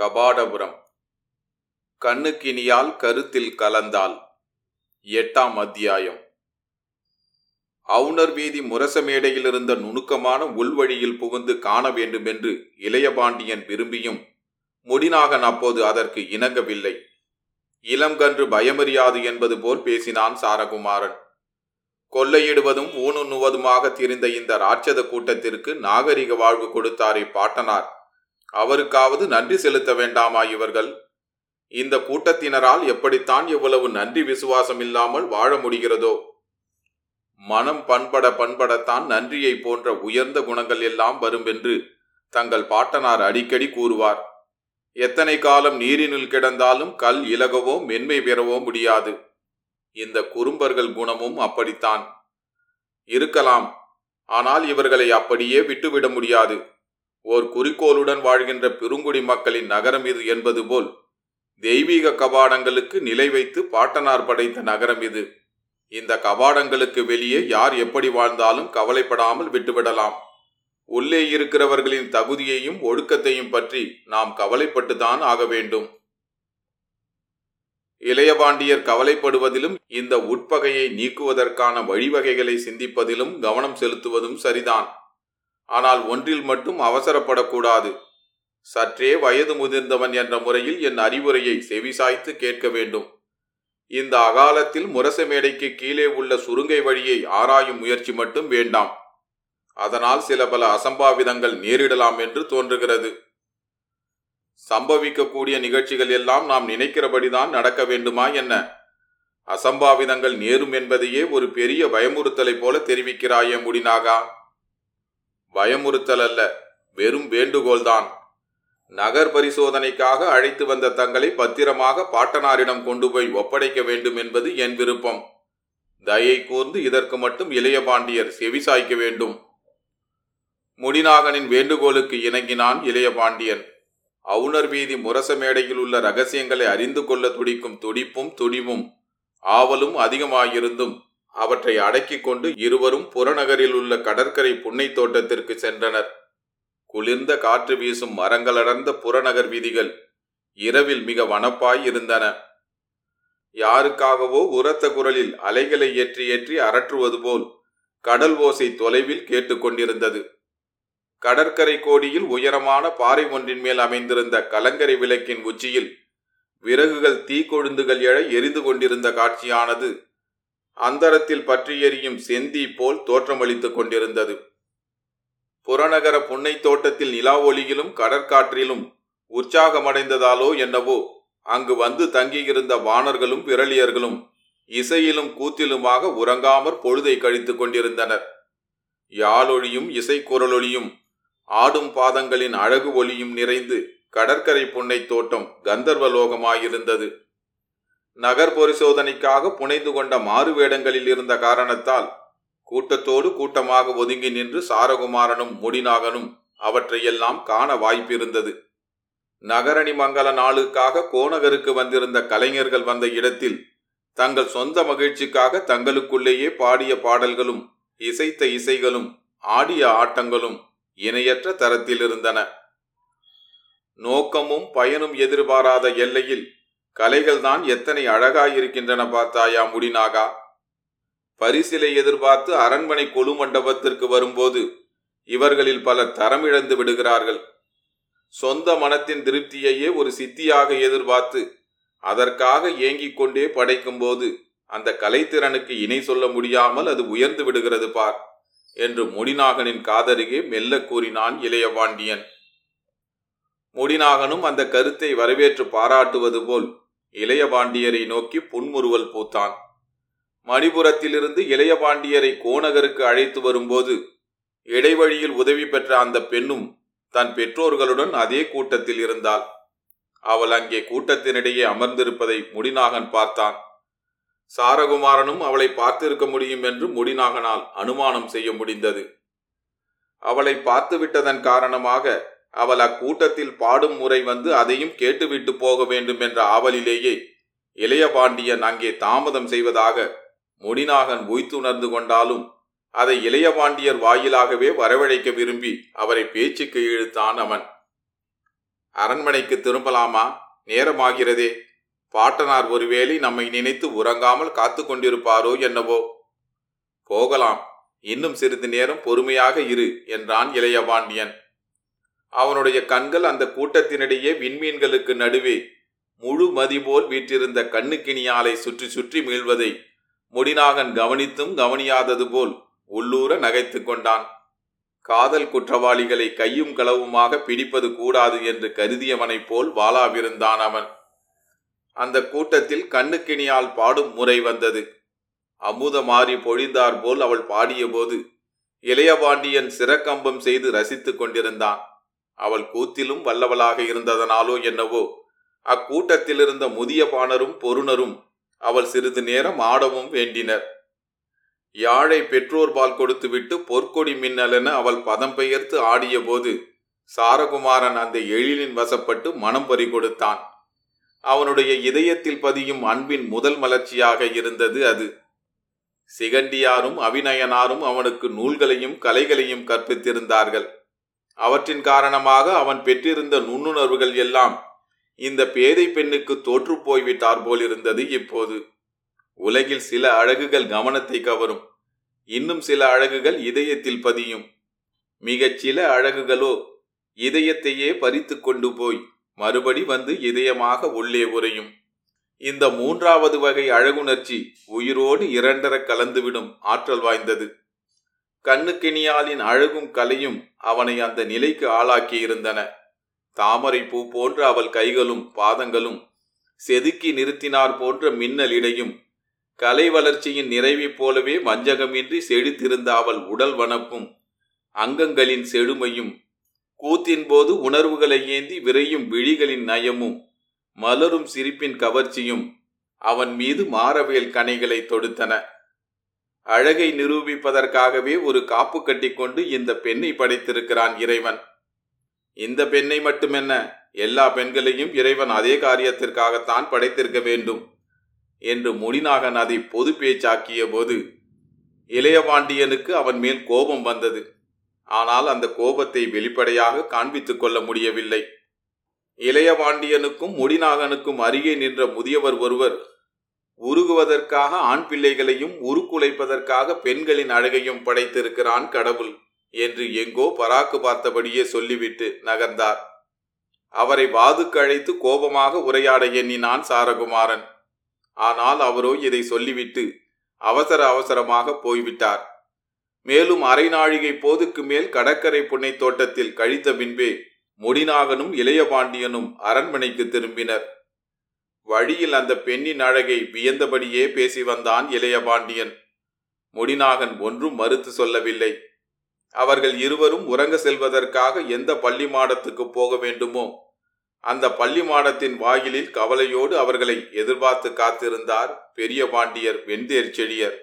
கபாடபுரம். கண்ணுக்கினியால் கருத்தில் கலந்தால் எட்டாம் அத்தியாயம். அவுணர் வீதி முரசமேடையில் இருந்த நுணுக்கமான உள்வழியில் புகுந்து காண வேண்டுமென்று இளையபாண்டியன் விரும்பியும் முடிநாகன் அப்போது அதற்கு இணங்கவில்லை. இளங்கன்று பயமறியாது என்பது போல் பேசினான் சாரகுமாரன். கொள்ளையிடுவதும் ஊனுண்ணுவதுமாக திரிந்த இந்த ராட்சத கூட்டத்திற்கு நாகரிக வாழ்வு கொடுத்தாரே பாட்டனார். அவருக்காவது நன்றி செலுத்த வேண்டாமா இவர்கள்? இந்த கூட்டத்தினரால் எப்படித்தான் இவ்வளவு நன்றி விசுவாசம் இல்லாமல் வாழ முடிகிறதோ? மனம் பண்பட பண்படத்தான் நன்றியை போன்ற உயர்ந்த குணங்கள் எல்லாம் வரும் என்று தங்கள் பாட்டனார் அடிக்கடி கூறுவார். எத்தனை காலம் நீரினுள் கிடந்தாலும் கல் இலகவோ மென்மை பெறவோ முடியாது. இந்த குறும்பர்கள் குணமும் அப்படித்தான். இருக்கலாம். ஆனால் இவர்களை அப்படியே விட்டுவிட முடியாது. ஓர் குறிக்கோளுடன் வாழ்கின்ற பெருங்குடி மக்களின் நகரம் இது என்பது போல் தெய்வீக கபாடங்களுக்கு நிலை வைத்து பாட்டனார் படைத்த நகரம் இது. இந்த கபாடங்களுக்கு வெளியே யார் எப்படி வாழ்ந்தாலும் கவலைப்படாமல் விட்டுவிடலாம். உள்ளே இருக்கிறவர்களின் தகுதியையும் ஒழுக்கத்தையும் பற்றி நாம் கவலைப்பட்டுதான் ஆக வேண்டும். இளையபாண்டியர் கவலைப்படுவதிலும் இந்த உட்பகையை நீக்குவதற்கான வழிவகைகளை சிந்திப்பதிலும் கவனம் செலுத்துவதும் சரிதான். ஆனால் ஒன்றில் மட்டும் அவசரப்படக்கூடாது. சற்றே வயது முதிர்ந்தவன் என்ற முறையில் என் அறிவுரையை செவிசாய்த்து கேட்க வேண்டும். இந்த அகாலத்தில் முரச மேடைக்கு கீழே உள்ள சுருங்கை வழியை ஆராயும் முயற்சி மட்டும் வேண்டாம். அதனால் சில பல அசம்பாவிதங்கள் நேரிடலாம் என்று தோன்றுகிறது. சம்பவிக்கக்கூடிய நிகழ்ச்சிகள் எல்லாம் நாம் நினைக்கிறபடிதான் நடக்க வேண்டுமா என்ன? அசம்பாவிதங்கள் நேரும் என்பதையே ஒரு பெரிய பயமுறுத்தலை போல தெரிவிக்கிறாயே முடினாகா? பயமுறுத்தல் அல்ல வெறும் வேண்டுகோள்தான். நகர் பரிசோதனைக்காக அழைத்து வந்த தங்களை பத்திரமாக பாட்டனாரிடம் கொண்டு போய் ஒப்படைக்க வேண்டும் என்பது என் விருப்பம். தயை கூர்ந்து இதற்கு மட்டும் இளைய பாண்டியர் செவிசாய்க்க வேண்டும். முடிநாகனின் வேண்டுகோளுக்கு இணங்கினான் இளைய பாண்டியன். அவுணர் வீதி முரச மேடையில் உள்ள ரகசியங்களை அறிந்து கொள்ள துடிக்கும் துடிப்பும் துடிவும் ஆவலும் அதிகமாயிருந்தும் அவற்றை அடக்கிக் கொண்டு இருவரும் புறநகரில் உள்ள கடற்கரை புன்னை தோட்டத்திற்கு சென்றனர். குளிர்ந்த காற்று வீசும் மரங்களடர்ந்த புறநகர் வீதிகள் இரவில் மிக வனப்பாய் இருந்தன. யாருக்காகவோ உரத்த குரலில் அலைகளை ஏற்றி ஏற்றி அரற்றுவது போல் கடல் ஓசை தொலைவில் கேட்டுக்கொண்டிருந்தது கடற்கரை கோடியில் உயரமான பாறை ஒன்றின் மேல் அமைந்திருந்த கலங்கரை விளக்கின் உச்சியில் விறகுகள் தீக்கொழுந்துகள் எழ எரிந்து கொண்டிருந்த காட்சியானது அந்தரத்தில் பற்றி எரியும் செந்தி போல் தோற்றமளித்துக் கொண்டிருந்தது. புறநகர புன்னை தோட்டத்தில் நிலா ஒளியிலும் கடற்காற்றிலும் உற்சாகமடைந்ததாலோ என்னவோ அங்கு வந்து தங்கியிருந்த வானர்களும் விரலியர்களும் இசையிலும் கூத்திலுமாக உறங்காமற் பொழுதை கழித்துக் கொண்டிருந்தனர். யாழொழியும் இசைக்குரலொழியும் ஆடும் பாதங்களின் அழகு ஒளியும் நிறைந்து கடற்கரை புன்னை தோட்டம் கந்தர்வலோகமாயிருந்தது நகர் பரிசோதனைக்காக புனைந்து கொண்ட மாறு வேடங்களில் இருந்த காரணத்தால் கூட்டத்தோடு கூட்டமாக ஒதுங்கி நின்று சாரகுமாரனும் முடிநாகனும் அவற்றையெல்லாம் காண வாய்ப்பிருந்தது. நகரணி மங்கல நாளுக்காக கோணகருக்கு வந்திருந்த கலைஞர்கள் வந்த இடத்தில் தங்கள் சொந்த மகிழ்ச்சிக்காக தங்களுக்குள்ளேயே பாடிய பாடல்களும் இசைத்த இசைகளும் ஆடிய ஆட்டங்களும் இணையற்ற தரத்தில் இருந்தன நோக்கமும் பயனும் எதிர்பாராத எல்லையில் கலைகள் தான் எத்தனை அழகாயிருக்கின்றன பார்த்தாயா முடிநாகா? பரிசிலை எதிர்பார்த்து அரண்மனை கொழு மண்டபத்திற்கு வரும்போது இவர்களில் பலர் தரமிழந்து விடுகிறார்கள். சொந்த மனத்தின் திருப்தியையே ஒரு சித்தியாக எதிர்பார்த்து அதற்காக ஏங்கிக் கொண்டே படைக்கும் போது அந்த கலைத்திறனுக்கு இணை சொல்ல முடியாமல் அது உயர்ந்து விடுகிறது பார் என்று முடிநாகனின் காதருகே மெல்ல கூறினான் இளையபாண்டியன். முடிநாகனும் அந்த கருத்தை வரவேற்று பாராட்டுவது போல் இளையபாண்டியரை நோக்கி புன்முறுவல் பூத்தான். மணிபுரத்திலிருந்து இளையபாண்டியரை கோநகருக்கு அழைத்து வரும்போது இடைவழியில் உதவி பெற்ற அந்த பெண்ணும் தன் பெற்றோர்களுடன் அதே கூட்டத்தில் இருந்தாள். அவள் அங்கே கூட்டத்தினிடையே அமர்ந்திருப்பதை முடிநாகன் பார்த்தான். சாரகுமாரனும் அவளை பார்த்திருக்க முடியும் என்று முடிநாகனால் அனுமானம் செய்ய முடிந்தது. அவளை பார்த்துவிட்டதன் காரணமாக அவள் அக்கூட்டத்தில் பாடும் முறை வந்து அதையும் கேட்டுவிட்டு போக வேண்டும் என்ற ஆவலிலேயே இளையபாண்டியன் அங்கே தாமதம் செய்வதாக முடிநாகன் உய்த்துணர்ந்து கொண்டாலும் அதை இளையபாண்டியர் வாயிலாகவே வரவழைக்க விரும்பி அவரை பேச்சுக்கு இழுத்தான் அவன். அரண்மனைக்கு திரும்பலாமா? நேரமாகிறதே. பாட்டனார் ஒருவேளை நம்மை நினைத்து உறங்காமல் காத்து கொண்டிருப்பாரோ என்னவோ. போகலாம். இன்னும் சிறிது நேரம் பொறுமையாக இரு என்றான் இளையபாண்டியன் அவனுடைய கண்கள் அந்த கூட்டத்தினிடையே விண்மீன்களுக்கு நடுவே முழு மதிபோல் வீற்றிருந்த கண்ணுக்கினியாலை சுற்றி சுற்றி மீள்வதை முடிநாகன் கவனித்தும் கவனியாதது போல் உள்ளூர நகைத்து கொண்டான். காதல் குற்றவாளிகளை கையும் களவுமாக பிடிப்பது கூடாது என்று கருதியவனைப் போல் வாளாவிருந்தான் அவன். அந்த கூட்டத்தில் கண்ணுக்கினியால் பாடும் முறை வந்தது. அமுத மாறி பொழிந்தார் போல் அவள் பாடியபோது இளையபாண்டியன் சிறக்கம்பம் செய்து ரசித்துக் கொண்டிருந்தான். அவள் கூத்திலும் வல்லவளாக இருந்ததனாலோ என்னவோ அக்கூட்டத்தில் இருந்த முதிய பாணரும் பொருணரும் அவள் சிறிது நேரம் ஆடவும் வேண்டினர். யாழை பெற்றோர் பால் கொடுத்துவிட்டு பொற்கொடி மின்னலென அவள் பதம் பெயர்த்து ஆடியபோது சாரகுமாரன் அந்த எழிலின் வசப்பட்டு மனம் பறி கொடுத்தான். அவனுடைய இதயத்தில் பதியும் அன்பின் முதல் மலர்ச்சியாக இருந்தது அது. சிகண்டியாரும் அபிநயனாரும் அவனுக்கு நூல்களையும் கலைகளையும் கற்பித்திருந்தார்கள். அவற்றின் காரணமாக அவன் பெற்றிருந்த நுண்ணுணர்வுகள் எல்லாம் இந்த பேதை பெண்ணுக்கு தோற்று போய்விட்டார் போலிருந்தது இப்போது. உலகில் சில அழகுகள் கவனத்தை கவரும். இன்னும் சில அழகுகள் இதயத்தில் பதியும். மிகச் சில அழகுகளோ இதயத்தையே பறித்து கொண்டு போய் மறுபடி வந்து இதயமாக உள்ளே உறையும். இந்த மூன்றாவது வகை அழகுணர்ச்சி உயிரோடு இரண்டர கலந்துவிடும் ஆற்றல் வாய்ந்தது. கண்ணுக்கினியாலின் அழகும் கலையும் அவனை அந்த நிலைக்கு ஆளாக்கியிருந்தன. தாமரை பூ போன்ற அவள் கைகளும் பாதங்களும் செதுக்கி நிறுத்தினார் போன்ற மின்னல் இடையும் கலை வளர்ச்சியின் நிறைவைப் போலவே வஞ்சகமின்றி செழித்திருந்த அவள் உடல் வனப்பும் அங்கங்களின் செழுமையும் கூத்தின் போது உணர்வுகளை ஏந்தி விரையும் விழிகளின் நயமும் மலரும் சிரிப்பின் கவர்ச்சியும் அவன் மீது மாறவேல் கனைகளை தொடுத்தன. அழகை நிரூபிப்பதற்காகவே ஒரு காப்பு கட்டிக்கொண்டு இந்த பெண்ணை படைத்திருக்கிறான் இறைவன். இந்த பெண்ணை மட்டுமென்ன எல்லா பெண்களையும் இறைவன் அதே காரியத்திற்காகத்தான் படைத்திருக்க வேண்டும் என்று முடிநாகன் அதை பொது பேச்சாக்கிய போது இளையபாண்டியனுக்கு அவன் மேல் கோபம் வந்தது. ஆனால் அந்த கோபத்தை வெளிப்படையாக காண்பித்துக் கொள்ள முடியவில்லை. இளையபாண்டியனுக்கும் முடிநாகனுக்கும் அருகே நின்ற முதியவர் ஒருவர் உருகுவதற்காக ஆண் பிள்ளைகளையும் உருக்குலைப்பதற்காக பெண்களின் அழகையும் படைத்திருக்கிறான் கடவுள் என்று எங்கோ பராக்கு பார்த்தபடியே சொல்லிவிட்டு நகர்ந்தார். அவரை வாதுக்கு அழைத்து கோபமாக உரையாட எண்ணினான் சாரகுமாரன். ஆனால் அவரோ இதை சொல்லிவிட்டு அவசர அவசரமாக போய்விட்டார். மேலும் அரை நாழிகை போதுக்கு மேல் கடற்கரை புன்னை தோட்டத்தில் கழித்த பின்பே முடிநாகனும் இளையபாண்டியனும் அரண்மனைக்கு திரும்பினர். வழியில் அந்த பெண்ணின் அழகை வியந்தபடியே பேசி வந்தான் இளையபாண்டியன் முடிநாகன் ஒன்றும் மறுத்து சொல்லவில்லை. அவர்கள் இருவரும் உறங்க செல்வதற்காக எந்த பள்ளி மாடத்துக்கு போக வேண்டுமோ அந்த பள்ளி மாடத்தின் வாயிலில் கவலையோடு அவர்களை எதிர்பார்த்து காத்திருந்தார் பெரிய பாண்டியர் வெண்தேர் செழியர்.